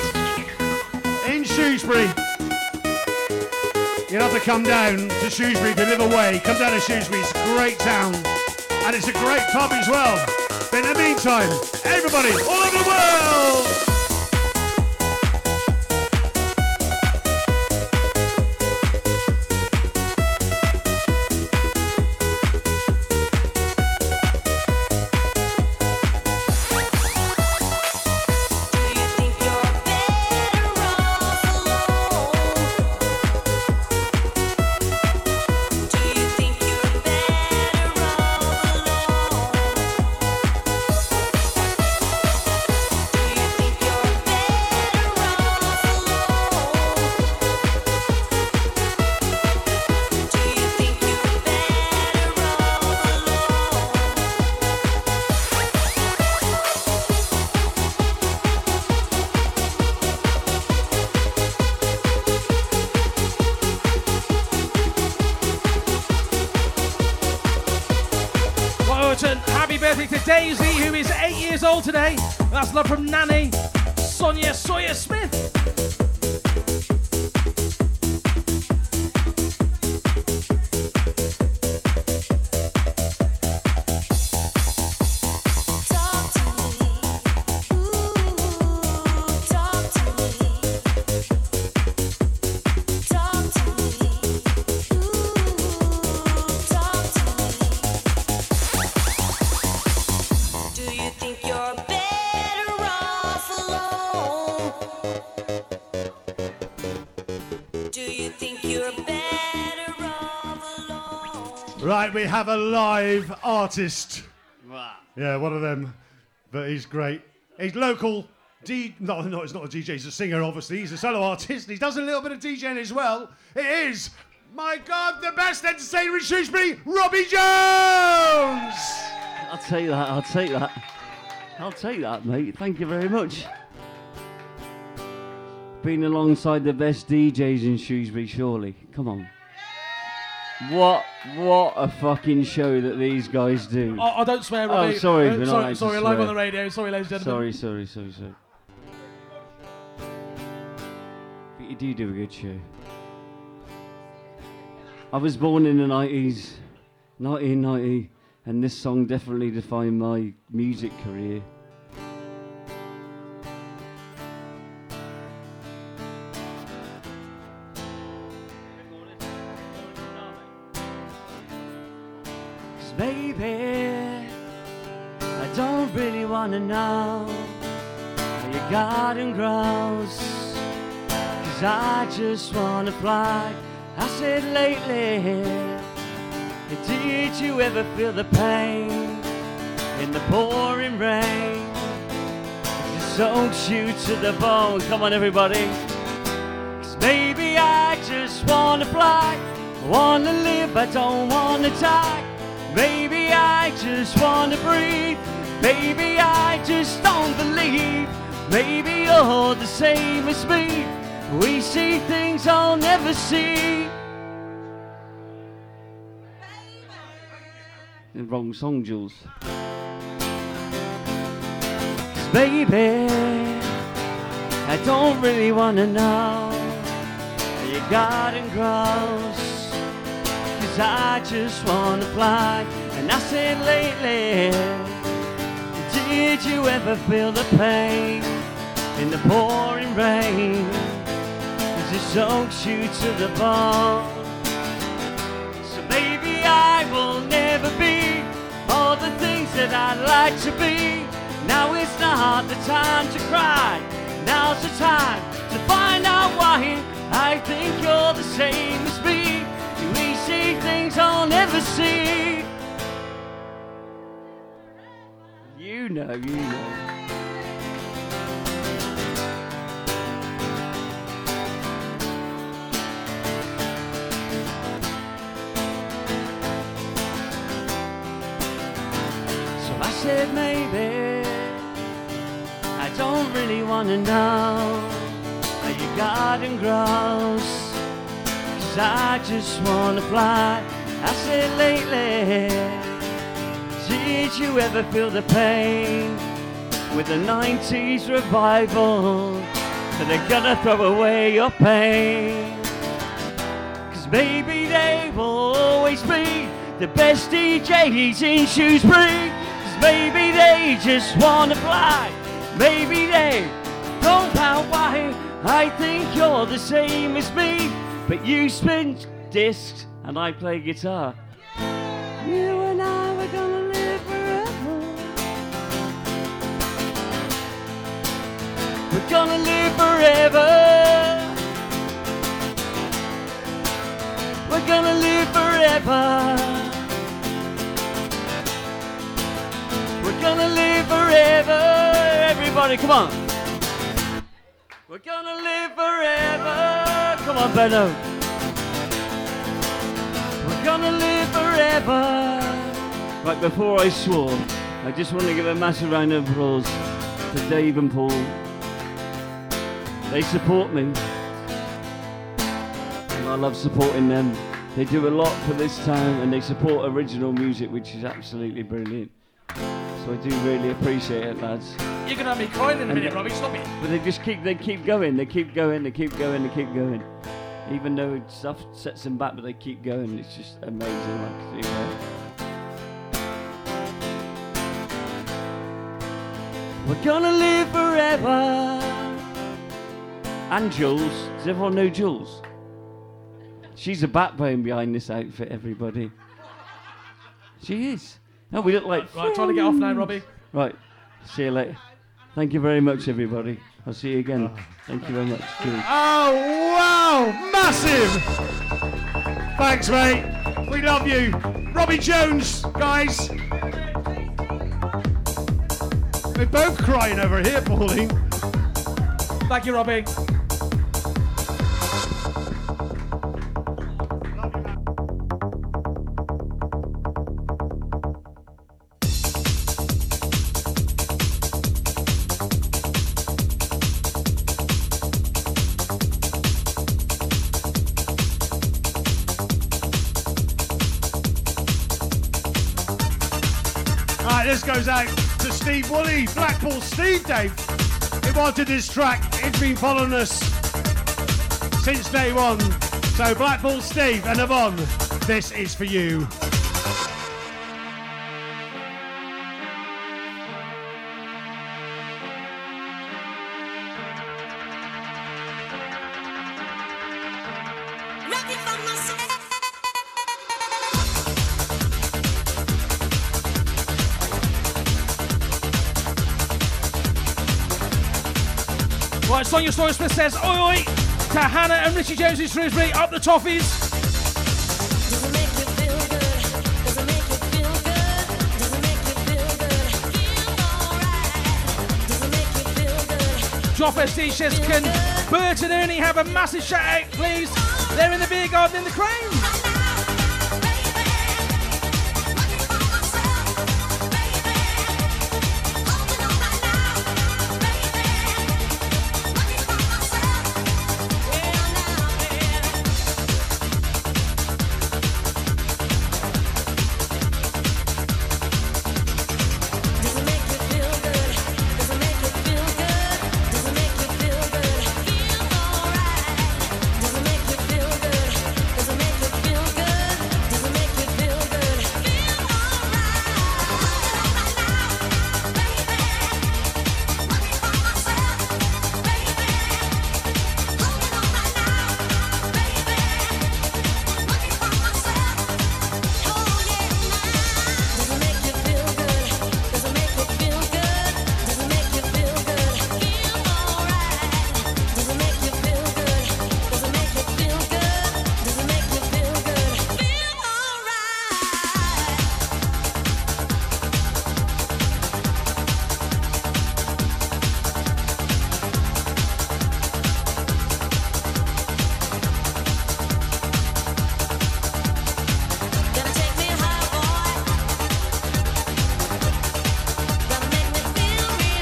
Speaker 5: in Shrewsbury. You'll have to come down to Shrewsbury if you live away. Come down to Shrewsbury, it's a great town. And it's a great pub as well. But in the meantime, everybody all over the world!
Speaker 3: To Daisy, who is eight years old today. That's love from Nanny, Sonia Sawyer Smith.
Speaker 5: We have a live artist. Yeah, one of them. But he's great. He's local. D. No, no, he's not a DJ. He's a singer, obviously. He's a solo artist. He does a little bit of DJing as well. It is, my God, the best entertainer in Shrewsbury, Robbie Jones.
Speaker 14: I'll take that. I'll take that. I'll take that, mate. Thank you very much. Been alongside the best DJs in Shrewsbury, surely. Come on. What what a fucking show that these guys do.
Speaker 3: Oh, I don't swear,
Speaker 14: Oh, sorry,
Speaker 3: Uh, sorry, sorry, live on the radio. Sorry, ladies and gentlemen.
Speaker 14: Sorry, sorry, sorry, sorry. But you do do a good show. I was born in the 90s, 1990, and this song definitely defined my music career. Really wanna your garden grows. Cause I just wanna fly. I said lately, did you ever feel the pain in the pouring rain? It soaks you to the bone. Come on, everybody. Cause maybe I just wanna fly. I wanna live, I don't wanna die. Maybe I just wanna breathe. Maybe I just don't believe. Maybe you're the same as me. We see things I'll never see. The wrong song, Jules. 'Cause baby, I don't really wanna know your garden grows. Cause I just wanna fly. And I said lately, did you ever feel the pain in the pouring rain? As it soaks you to the bone. So maybe I will never be all the things that I'd like to be. Now it's not the time to cry. Now's the time to find out why I think you're the same as me. We see things I'll never see. You know, you know. So I said maybe I don't really wanna know how your garden grows. Cause I just wanna fly. I said lately, did you ever feel the pain with the 90s revival? That they're gonna throw away your pain. Cause maybe they will always be the best DJs in Shrewsbury. Cause maybe they just wanna fly. Maybe they don't know why. I think you're the same as me. But you spin discs and I play guitar. You and I We're gonna live forever. We're gonna live forever. We're gonna live forever. Everybody, come on. We're gonna live forever. Come on, Benno. We're gonna live forever. Right, before I swore, I just want to give a massive round of applause to Dave and Paul. They support me. And I love supporting them. They do a lot for this town and they support original music, which is absolutely brilliant. So I do really appreciate it, lads.
Speaker 3: You're gonna have me crying in a minute, Robbie. Stop it.
Speaker 14: But they just keep they keep going, they keep going, they keep going, they keep going. Even though stuff sets them back, but they keep going. It's just amazing. Like, you know. We're gonna live forever. And Jules, does everyone know Jules? She's a backbone behind this outfit, everybody. She is. No, we look like.
Speaker 3: Right, trying to get off now, Robbie.
Speaker 14: Right. See you later. Thank you very much, everybody. I'll see you again. Thank you very much. Cheers.
Speaker 5: Oh, wow! Massive! Thanks, mate. We love you. Robbie Jones, guys. We're both crying over here, Pauline.
Speaker 3: Thank you, Robbie.
Speaker 5: Goes out to Steve Woolley, Blackpool Steve, Dave. He wanted this track. He's been following us since day one. So, Blackpool Steve and Yvonne, this is for you.
Speaker 3: Right, Smith says, oi oi, to Hannah and Richie Jones in Shrewsbury, up the toffees. Drop SD says, can Bert and Ernie have a massive shout out, please? They're in the beer garden in the Crown.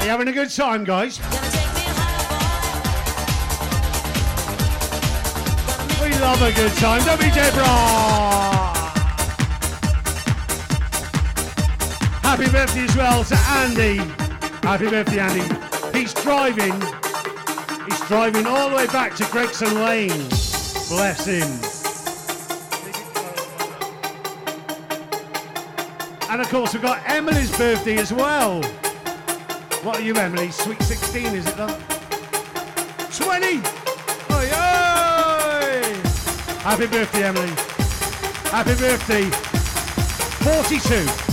Speaker 5: You having a good time, guys? We love a good time, don't we, Deborah? Happy birthday as well to Andy. Happy birthday, Andy. He's driving. He's driving all the way back to Gregson Lane. Bless him. And of course, we've got Emily's birthday as well. What are you, Emily? Sweet 16, is it though? 20! Oi, oi! Happy birthday, Emily. Happy birthday. 42.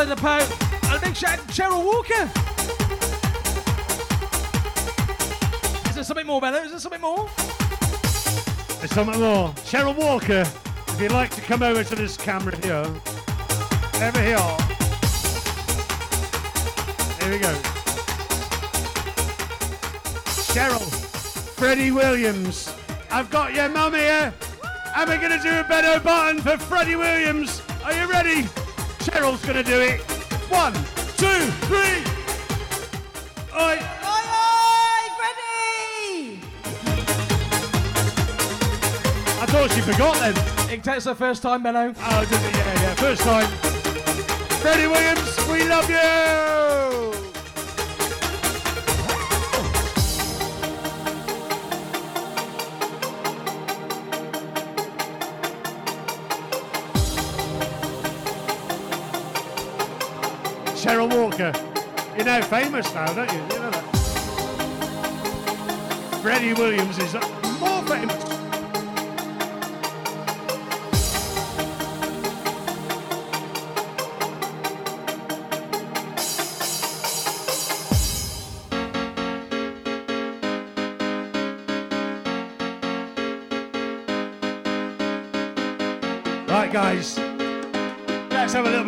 Speaker 3: Also the Pope. A big shout out to Cheryl Walker. Is there something more, Bello? Is there something more?
Speaker 5: There's something more. Cheryl Walker, if you'd like to come over to this camera here. Over here. Here we go. Cheryl, Freddie Williams. I've got your mum here. And we're going to do a better button for Freddie Williams. Are you ready? Cheryl's going to do it. One, two, three. Oi.
Speaker 10: Oi, oi, Freddie!
Speaker 5: I thought she forgot then.
Speaker 3: It takes her first time, Bello.
Speaker 5: Oh, did it? Yeah, yeah. First time. Freddie Williams, we love you. Cheryl Walker. You're now famous now, don't you? You know that. Freddie Williams is more famous.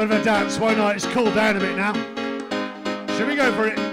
Speaker 5: Bit of a dance. Why not? It's cooled down a bit now. Should we go for it?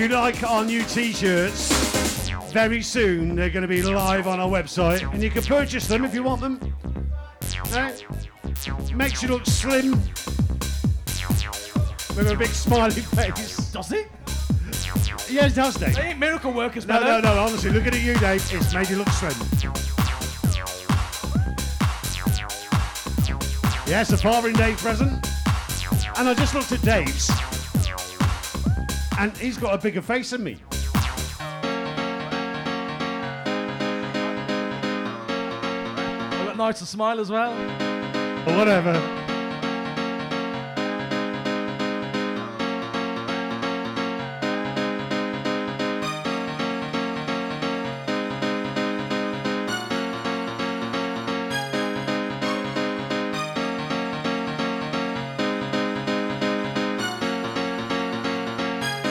Speaker 10: You
Speaker 5: like our new t-shirts, very soon they're going to be live on our website, and you can purchase them if you want them. Eh? Makes you look slim. With a big smiley face.
Speaker 3: Does it?
Speaker 5: Yes, it does, Dave.
Speaker 3: They ain't miracle workers,
Speaker 5: No, no, no, honestly, looking at you, Dave, it's made you look slim. Yes, a Father Day present. And I just looked at Dave's. And he's got a bigger face than me.
Speaker 3: I've got nice to smile as well.
Speaker 5: Or whatever.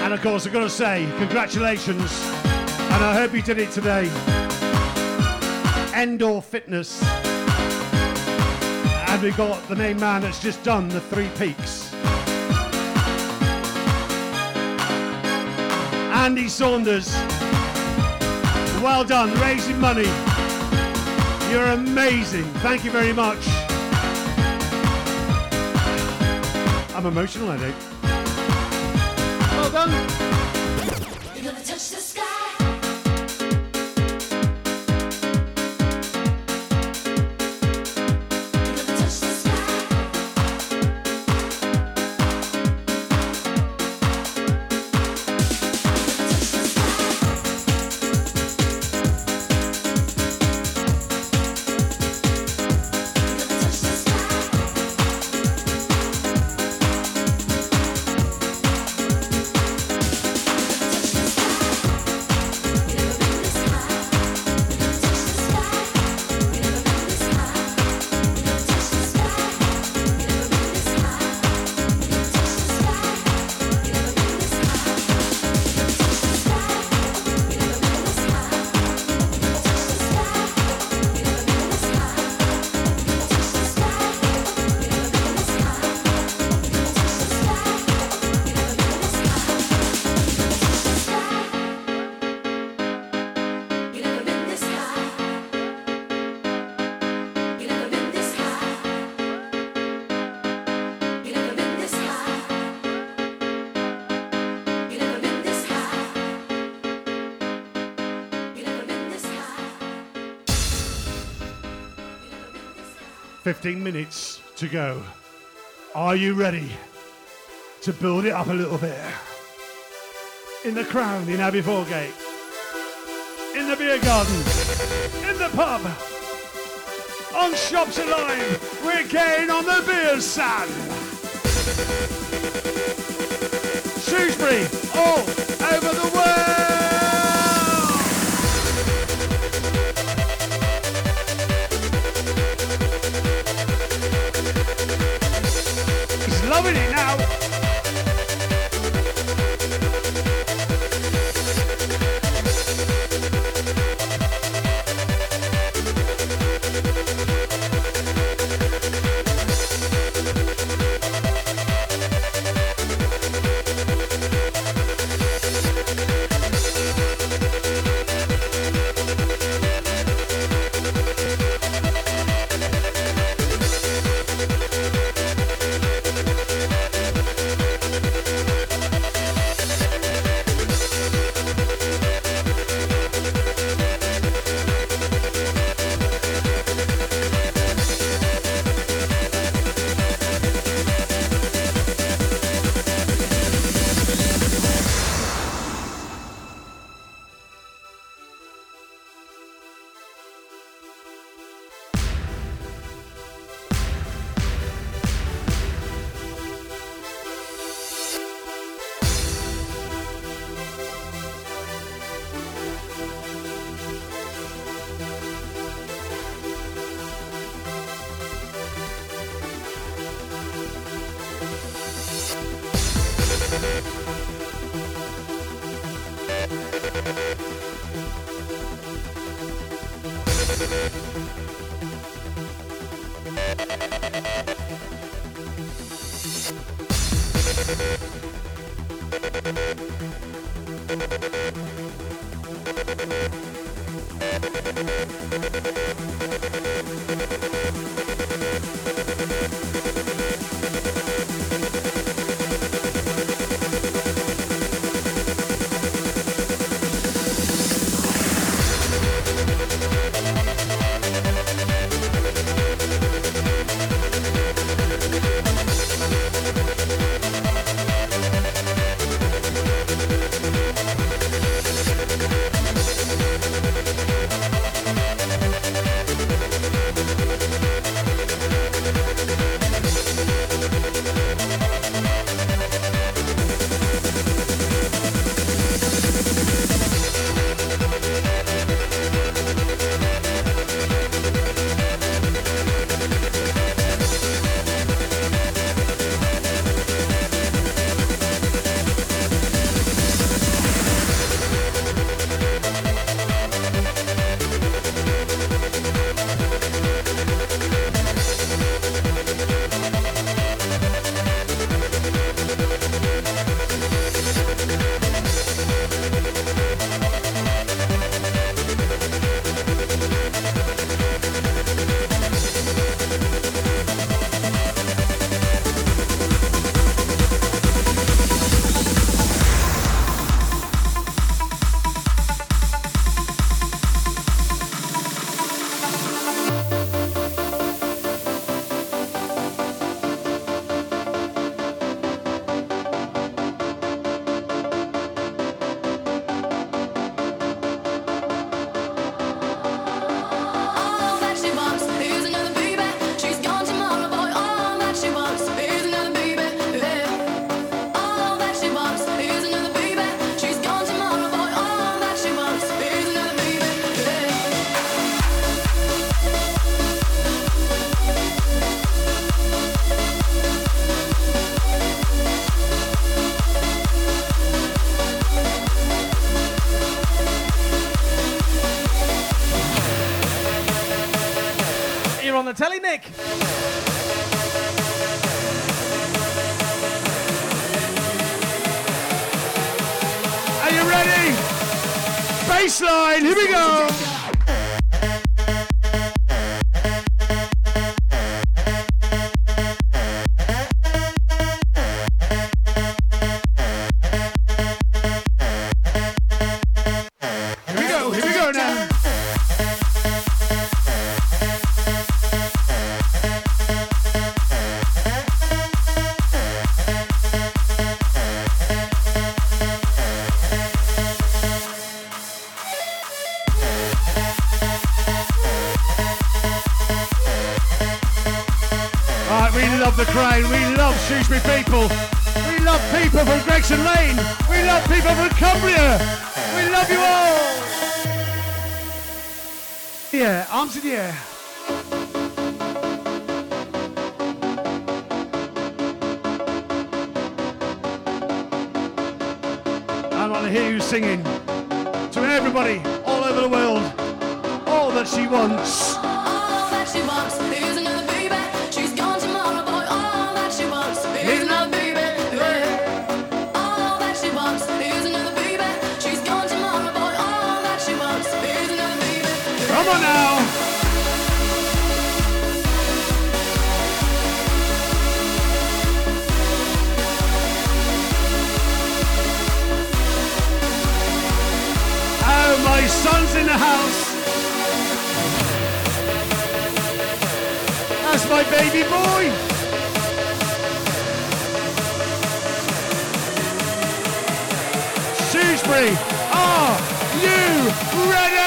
Speaker 5: And of course, I've got to say, congratulations. And I hope you did it today. Endor Fitness. And we've got the main man that's just done the three peaks. Andy Saunders. Well done, raising money. You're amazing. Thank you very much. I'm emotional, I think. Well 15 minutes to go. Are you ready to build it up a little bit? In the crown in Abbey Foregate, in the beer garden, in the pub, on Shropshire Live, we're getting on the beer sand. Shrewsbury, Oh. Shrewsbury people. We love people from Gregson Lane. We love people from Cumbria. We love you all. Yeah, arms in the air. I want to hear you singing to everybody all over the world all that she wants.
Speaker 7: baby boy.
Speaker 5: Shrewsbury, are you ready?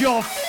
Speaker 5: your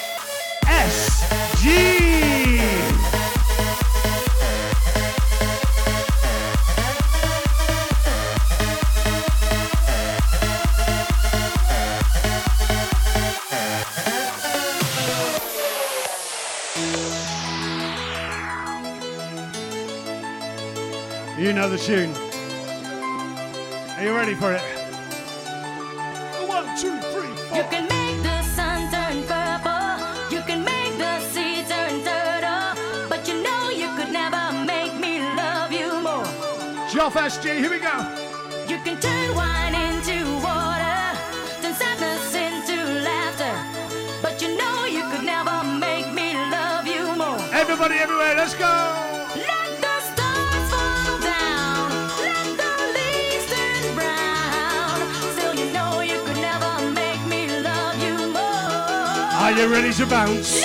Speaker 5: is a bounce.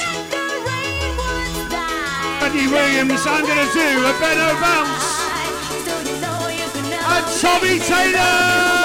Speaker 5: Eddie Williams, I'm gonna do a better bounce. And Tommy Taylor.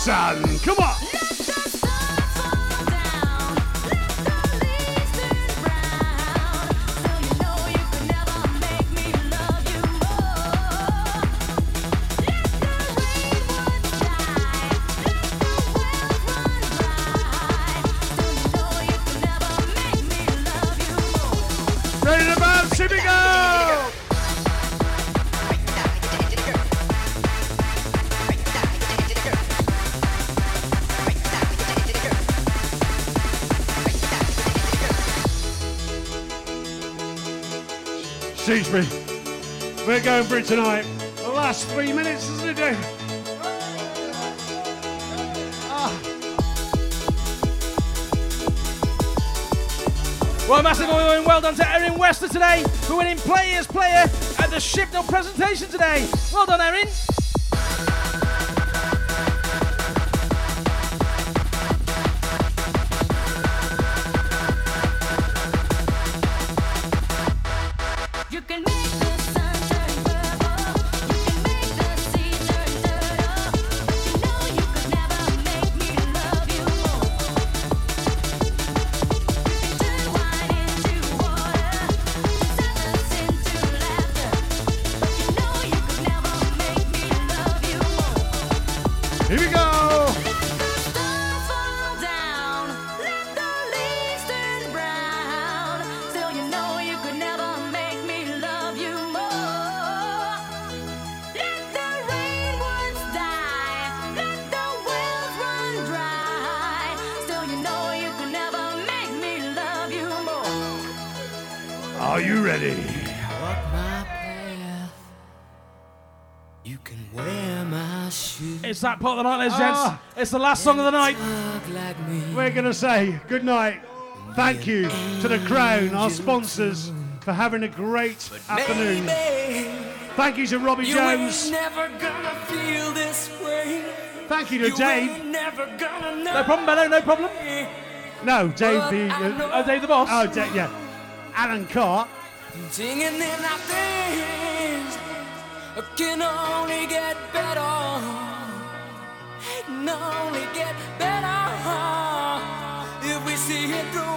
Speaker 7: sun. Me.
Speaker 6: We're going for it tonight. The last three minutes, isn't it, Dave? Ah.
Speaker 7: Well, massive well done to Erin Wester today for winning Players Player at the Shifnal presentation today. Well done, Erin. It's that part of the night, ladies and gents.
Speaker 6: Ah.
Speaker 7: It's the last song of the night.
Speaker 6: We're going to say good night. Thank you to the Crown, our sponsors, for having a great afternoon. Thank you to Robbie
Speaker 5: You
Speaker 6: Jones.
Speaker 5: ain't never gonna feel this way.
Speaker 6: Thank you to
Speaker 5: You
Speaker 6: Dave.
Speaker 5: ain't never gonna know.
Speaker 7: No problem, Bello, no problem.
Speaker 6: No, Dave the.
Speaker 7: Oh, Dave the boss.
Speaker 6: Oh, Da- yeah. Alan Carr.
Speaker 5: Singing in our things can only get better. Can only get better. If we see it through,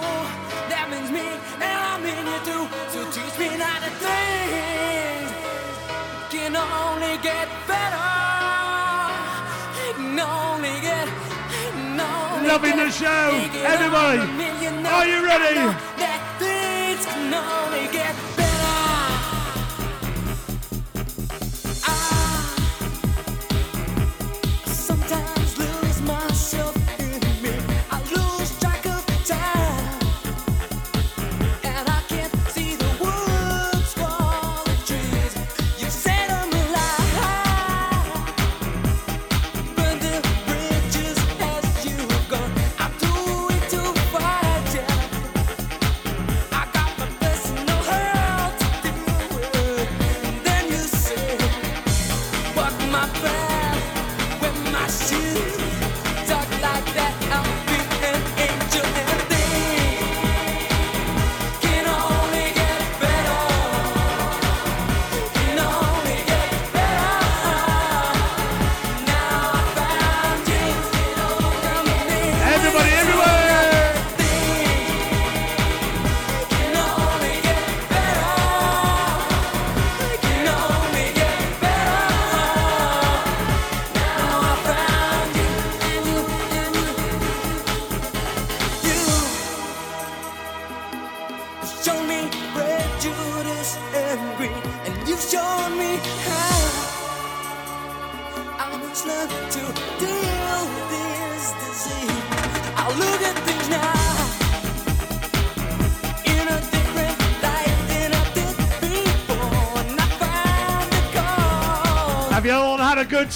Speaker 5: that means me and I mean you too. So teach me not to things can only get better. Can only get. Can only
Speaker 6: Loving
Speaker 5: get
Speaker 6: the show. Everybody,
Speaker 5: I mean, you know,
Speaker 6: are you ready?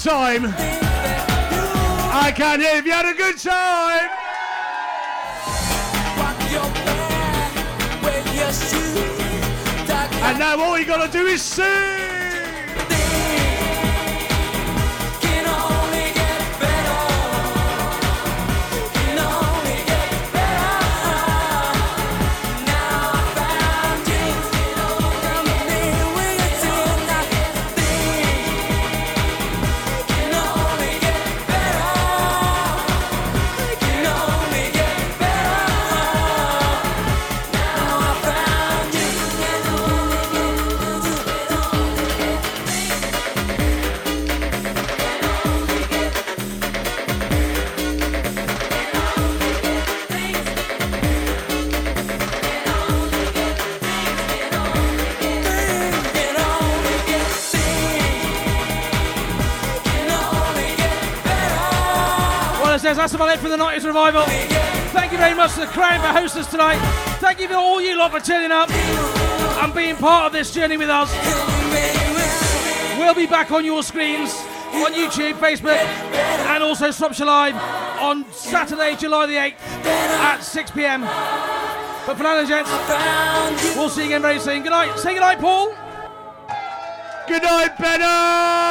Speaker 5: Time? I can't
Speaker 6: hear if you had a good time.
Speaker 5: Wear your shoes, talk
Speaker 6: And now all you got to do is sing.
Speaker 7: That's about it for the 90s revival. Thank you very much to the Crown for hosting us tonight. Thank you for all you lot for turning up.
Speaker 3: and being part of this journey with us. We'll be back on your screens on YouTube, Facebook, and also Shropshire Live on Saturday, July the 8th at 6 pm. But for now, gents, we'll see you again very soon. Good night. Say good night, Paul.
Speaker 5: Good night, Benno.